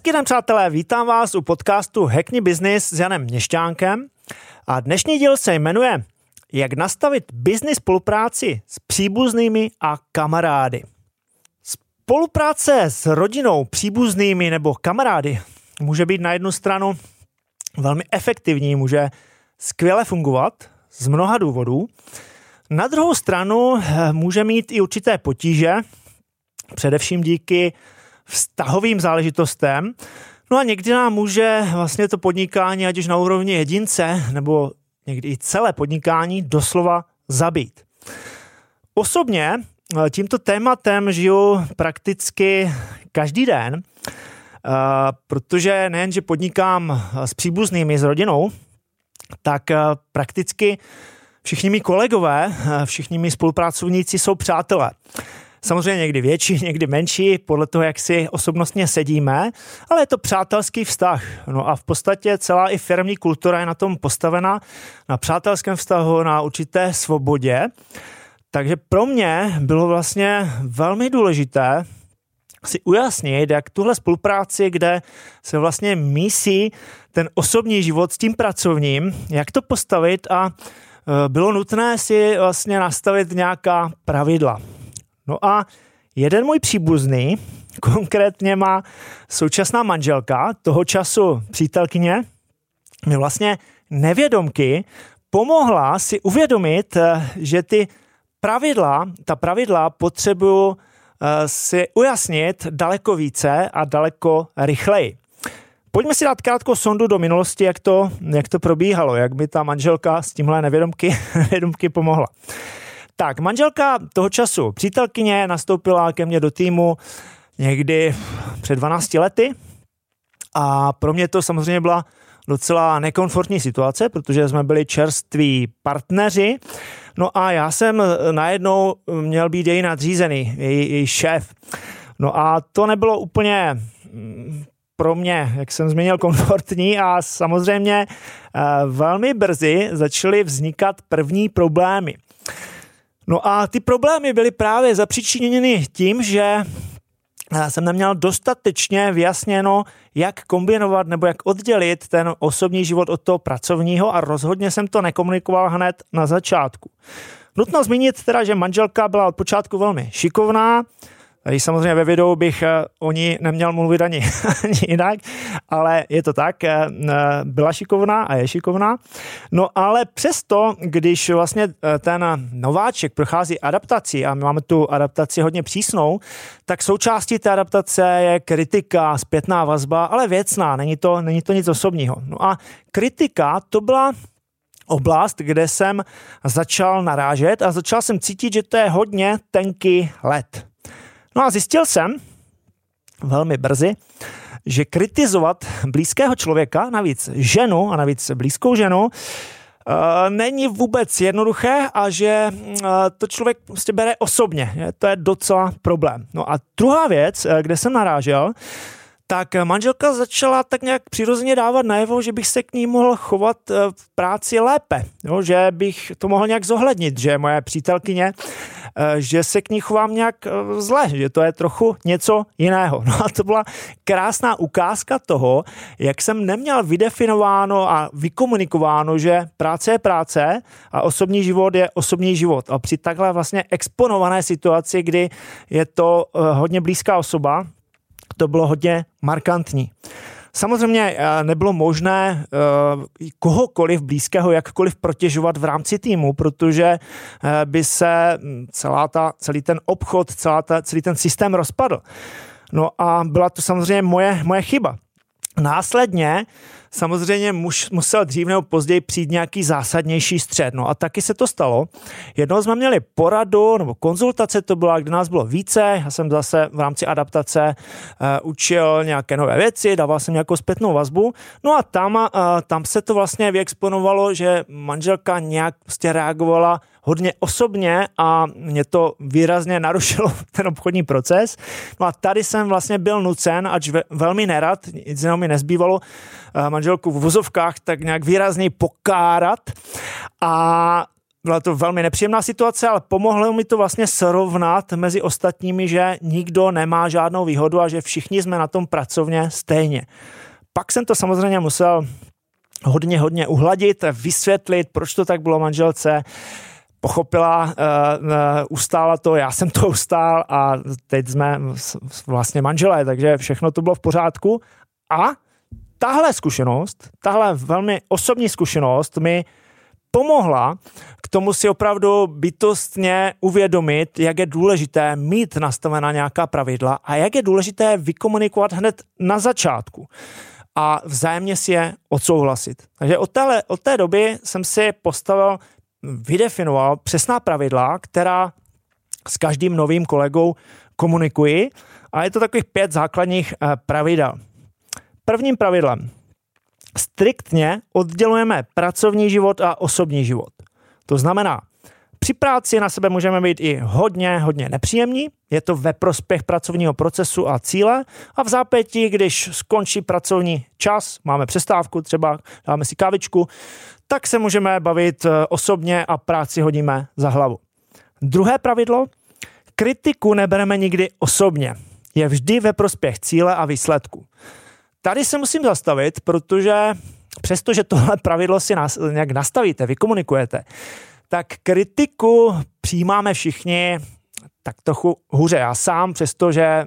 Hezký den, přátelé, vítám vás u podcastu Hackney Business s Janem Měšťánkem a dnešní díl se jmenuje Jak nastavit business spolupráci s příbuznými a kamarády. Spolupráce s rodinou, příbuznými nebo kamarády může být na jednu stranu velmi efektivní, může skvěle fungovat z mnoha důvodů. Na druhou stranu eh, může mít i určité potíže, především díky vztahovým záležitostem. No a někdy nám může vlastně to podnikání, ať už na úrovni jedince, nebo někdy i celé podnikání, doslova zabít. Osobně eh, tímto tématem žiju prakticky každý den, eh, protože nejen, že podnikám s příbuznými, s rodinou, tak eh, prakticky všichni mi kolegové, všichni mi spolupracovníci jsou přátelé. Samozřejmě někdy větší, někdy menší, podle toho, jak si osobnostně sedíme, ale je to přátelský vztah. No a v podstatě celá i firmní kultura je na tom postavena na přátelském vztahu, na určité svobodě. Takže pro mě bylo vlastně velmi důležité si ujasnit, jak tuhle spolupráci, kde se vlastně mísí ten osobní život s tím pracovním, jak to postavit a e, bylo nutné si vlastně nastavit nějaká pravidla. No a jeden můj příbuzný, konkrétně má současná manželka, toho času přítelkyně, mi vlastně nevědomky pomohla si uvědomit, eh, že ty pravidla, ta pravidla potřebuju eh, si ujasnit daleko více a daleko rychleji. Pojďme si dát krátkou sondu do minulosti, jak to, jak to probíhalo, jak by ta manželka s tímhle nevědomky, nevědomky pomohla. Tak, manželka toho času, přítelkyně, nastoupila ke mně do týmu někdy před 12 lety a pro mě to samozřejmě byla docela nekomfortní situace, protože jsme byli čerství partneři. No a já jsem najednou měl být její nadřízený, její, její šéf. No a to nebylo úplně mm, pro mě, jak jsem zmínil, komfortní a samozřejmě eh, velmi brzy začaly vznikat první problémy. No a ty problémy byly právě zapříčiněny tím, že eh, jsem neměl dostatečně vyjasněno, jak kombinovat nebo jak oddělit ten osobní život od toho pracovního a rozhodně jsem to nekomunikoval hned na začátku. Nutno zmínit teda, že manželka byla od počátku velmi šikovná, Tady samozřejmě ve videu bych eh, o ní neměl mluvit ani, ani jinak, ale je to tak, eh, byla šikovná a je šikovná. No ale přesto, když vlastně eh, ten nováček prochází adaptací a my máme tu adaptaci hodně přísnou, tak součástí té adaptace je kritika, zpětná vazba, ale věcná, není to, není to nic osobního. No a kritika to byla oblast, kde jsem začal narážet a začal jsem cítit, že to je hodně tenký let. No a zjistil jsem velmi brzy, že kritizovat blízkého člověka, navíc ženu a navíc blízkou ženu, Uh, není vůbec jednoduché a že uh, to člověk prostě bere osobně. To je docela problém. No a druhá věc, uh, kde jsem narážel, tak manželka začala tak nějak přirozeně dávat najevo, že bych se k ní mohl chovat v práci lépe, jo, že bych to mohl nějak zohlednit, že moje přítelkyně Eh, že se k ní chovám nějak eh, zle, že to je trochu něco jiného. No a to byla krásná ukázka toho, jak jsem neměl vydefinováno a vykomunikováno, že práce je práce a osobní život je osobní život. A při takhle vlastně exponované situaci, kdy je to eh, hodně blízká osoba, to bylo hodně markantní. Samozřejmě eh, nebylo možné eh, kohokoliv blízkého jakkoliv protěžovat v rámci týmu, protože eh, by se hm, celá ta, celý ten obchod, celá ta, celý ten systém rozpadl. No a byla to samozřejmě moje, moje chyba. Následně samozřejmě muž, musel dřív nebo později přijít nějaký zásadnější střed. No a taky se to stalo. Jednou jsme měli poradu nebo konzultace to byla, kde nás bylo více. Já jsem zase v rámci adaptace uh, učil nějaké nové věci, dával jsem nějakou zpětnou vazbu. No a tam, uh, tam se to vlastně vyexponovalo, že manželka nějak prostě reagovala hodně osobně a mě to výrazně narušilo ten obchodní proces. No a tady jsem vlastně byl nucen, ač ve, velmi nerad, nic mi nezbývalo, manželku v vozovkách tak nějak výrazně pokárat a byla to velmi nepříjemná situace, ale pomohlo mi to vlastně srovnat mezi ostatními, že nikdo nemá žádnou výhodu a že všichni jsme na tom pracovně stejně. Pak jsem to samozřejmě musel hodně, hodně uhladit, vysvětlit, proč to tak bylo manželce, pochopila, uh, uh, ustála to, já jsem to ustál a teď jsme vlastně manželé, takže všechno to bylo v pořádku. A tahle zkušenost, tahle velmi osobní zkušenost mi pomohla k tomu si opravdu bytostně uvědomit, jak je důležité mít nastavená nějaká pravidla a jak je důležité vykomunikovat hned na začátku a vzájemně si je odsouhlasit. Takže od, téhle, od té doby jsem si postavil, vydefinoval přesná pravidla, která s každým novým kolegou komunikuji a je to takových pět základních eh, pravidel. Prvním pravidlem. Striktně oddělujeme pracovní život a osobní život. To znamená, při práci na sebe můžeme být i hodně, hodně nepříjemní, je to ve prospěch pracovního procesu a cíle a v zápětí, když skončí pracovní čas, máme přestávku, třeba dáme si kávičku, tak se můžeme bavit eh, osobně a práci hodíme za hlavu. Druhé pravidlo, kritiku nebereme nikdy osobně. Je vždy ve prospěch cíle a výsledku. Tady se musím zastavit, protože přestože tohle pravidlo si nás, nějak nastavíte, vykomunikujete, tak kritiku přijímáme všichni tak trochu hůře. Já sám, přestože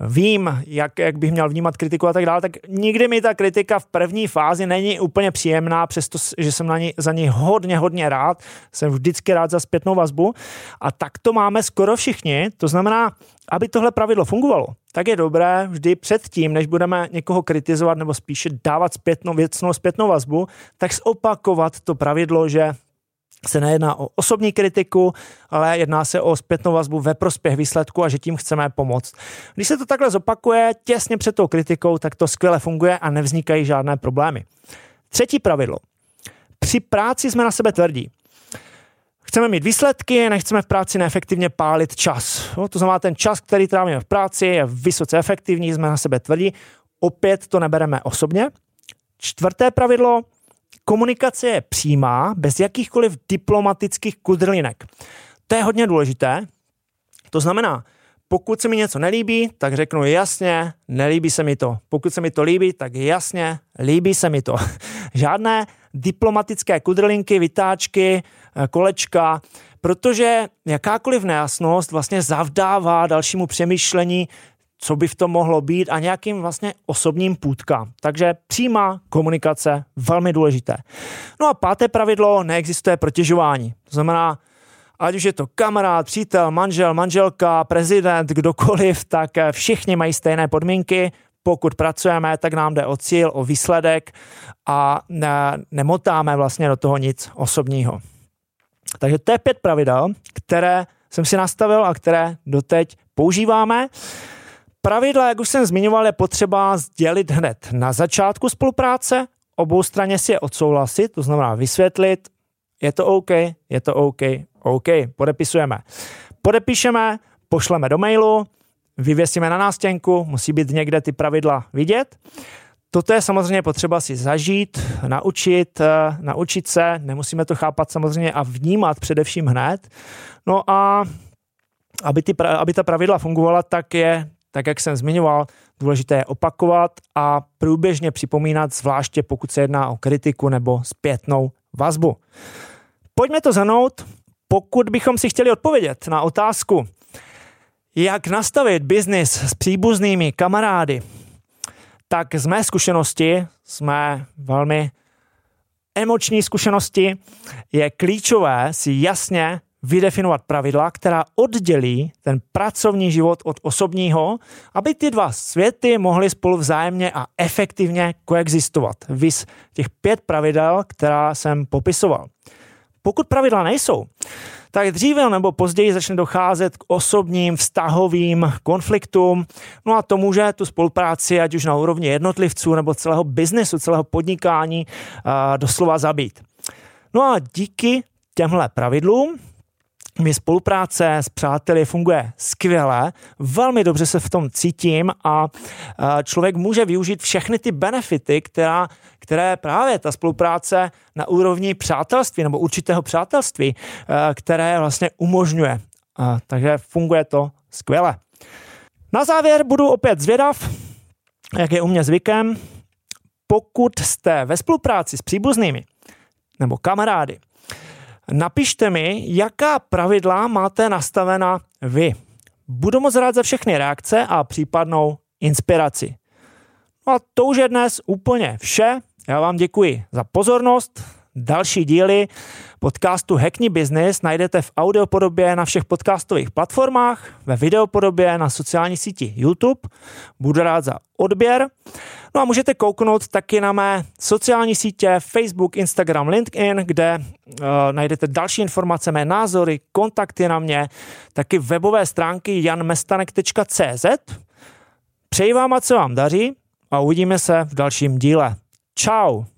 vím, jak, jak bych měl vnímat kritiku a tak dále, tak nikdy mi ta kritika v první fázi není úplně příjemná, přestože jsem na ní, za ní hodně, hodně rád. Jsem vždycky rád za zpětnou vazbu. A tak to máme skoro všichni. To znamená, aby tohle pravidlo fungovalo, tak je dobré vždy předtím, než budeme někoho kritizovat nebo spíše dávat zpětnou věcnou zpětnou vazbu, tak zopakovat to pravidlo, že se nejedná o osobní kritiku, ale jedná se o zpětnou vazbu ve prospěch výsledku a že tím chceme pomoct. Když se to takhle zopakuje těsně před tou kritikou, tak to skvěle funguje a nevznikají žádné problémy. Třetí pravidlo. Při práci jsme na sebe tvrdí. Chceme mít výsledky, nechceme v práci neefektivně pálit čas. No, to znamená, ten čas, který trávíme v práci, je vysoce efektivní, jsme na sebe tvrdí. Opět to nebereme osobně. Čtvrté pravidlo, komunikace je přímá, bez jakýchkoliv diplomatických kudrlinek. To je hodně důležité. To znamená, pokud se mi něco nelíbí, tak řeknu jasně, nelíbí se mi to. Pokud se mi to líbí, tak jasně, líbí se mi to. Žádné diplomatické kudrlinky, vytáčky, eh, kolečka, protože jakákoliv nejasnost vlastně zavdává dalšímu přemýšlení, co by v tom mohlo být a nějakým vlastně osobním půdkám. Takže přímá komunikace, velmi důležité. No a páté pravidlo, neexistuje protěžování. To znamená, ať už je to kamarád, přítel, manžel, manželka, prezident, kdokoliv, tak eh, všichni mají stejné podmínky. Pokud pracujeme, tak nám jde o cíl, o výsledek a ne, nemotáme vlastně do toho nic osobního. Takže to je pět pravidel, které jsem si nastavil a které doteď používáme. Pravidla, jak už jsem zmiňoval, je potřeba sdělit hned na začátku spolupráce, obou straně si je odsouhlasit, to znamená vysvětlit, je to OK, je to OK, OK, podepisujeme. Podepíšeme, pošleme do mailu, vyvěsíme na nástěnku, musí být někde ty pravidla vidět. Toto je samozřejmě potřeba si zažít, naučit, eh, naučit se, nemusíme to chápat samozřejmě a vnímat především hned. No a aby, ty, aby ta pravidla fungovala, tak je tak jak jsem zmiňoval, důležité je opakovat a průběžně připomínat, zvláště pokud se jedná o kritiku nebo zpětnou vazbu. Pojďme to zhrnout, pokud bychom si chtěli odpovědět na otázku, jak nastavit biznis s příbuznými kamarády, tak z mé zkušenosti, z mé velmi emoční zkušenosti, je klíčové si jasně vydefinovat pravidla, která oddělí ten pracovní život od osobního, aby ty dva světy mohly spolu vzájemně a efektivně koexistovat. Vys těch pět pravidel, která jsem popisoval. Pokud pravidla nejsou, tak dříve nebo později začne docházet k osobním vztahovým konfliktům. No a to může tu spolupráci, ať už na úrovni jednotlivců nebo celého biznesu, celého podnikání, doslova zabít. No a díky těmhle pravidlům mi spolupráce s přáteli funguje skvěle, velmi dobře se v tom cítím a člověk může využít všechny ty benefity, která, které právě ta spolupráce na úrovni přátelství nebo určitého přátelství, které vlastně umožňuje. Takže funguje to skvěle. Na závěr budu opět zvědav, jak je u mě zvykem, pokud jste ve spolupráci s příbuznými nebo kamarády, napište mi, jaká pravidla máte nastavena vy. Budu moc rád za všechny reakce a případnou inspiraci. No a to už je dnes úplně vše. Já vám děkuji za pozornost. Další díly podcastu Hackney Business najdete v audiopodobě na všech podcastových platformách, ve videopodobě na sociální síti YouTube. Budu rád za odběr. No a můžete kouknout taky na mé sociální sítě Facebook, Instagram, LinkedIn, kde uh, najdete další informace, mé názory, kontakty na mě, taky webové stránky janmestanek.cz. Přeji vám, ať se vám daří a uvidíme se v dalším díle. Ciao!